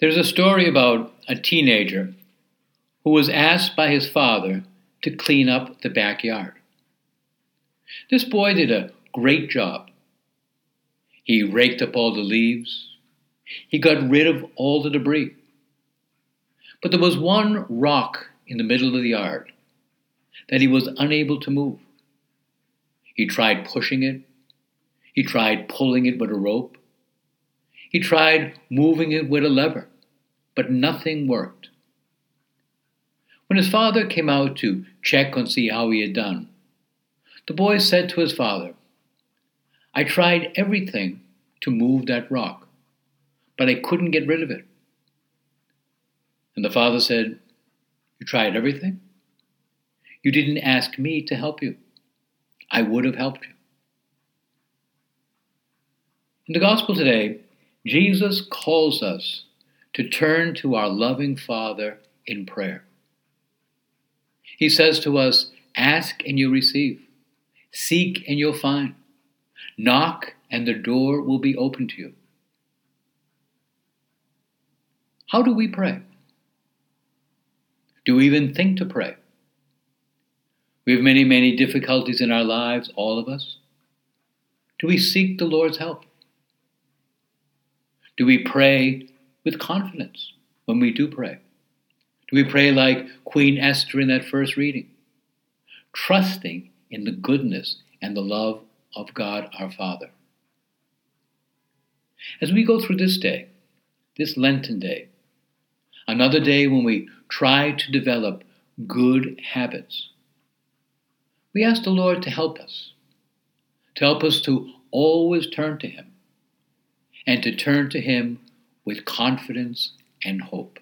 There's a story about a teenager who was asked by his father to clean up the backyard. This boy did a great job. He raked up all the leaves. He got rid of all the debris. But there was one rock in the middle of the yard that he was unable to move. He tried pushing it. He tried pulling it with a rope. He tried moving it with a lever, but nothing worked. When his father came out to check and see how he had done, the boy said to his father, I tried everything to move that rock, but I couldn't get rid of it. And the father said, You tried everything? You didn't ask me to help you. I would have helped you. In the gospel today, Jesus calls us to turn to our loving Father in prayer. He says to us, Ask and you receive, seek and you'll find, knock and the door will be open to you. How do we pray? Do we even think to pray? We have many, many difficulties in our lives, all of us. Do we seek the Lord's help? Do we pray with confidence when we do pray? Do we pray like Queen Esther in that first reading, trusting in the goodness and the love of God our Father? As we go through this day, this Lenten day, another day when we try to develop good habits, we ask the Lord to help us, to help us to always turn to Him and to turn to Him with confidence and hope.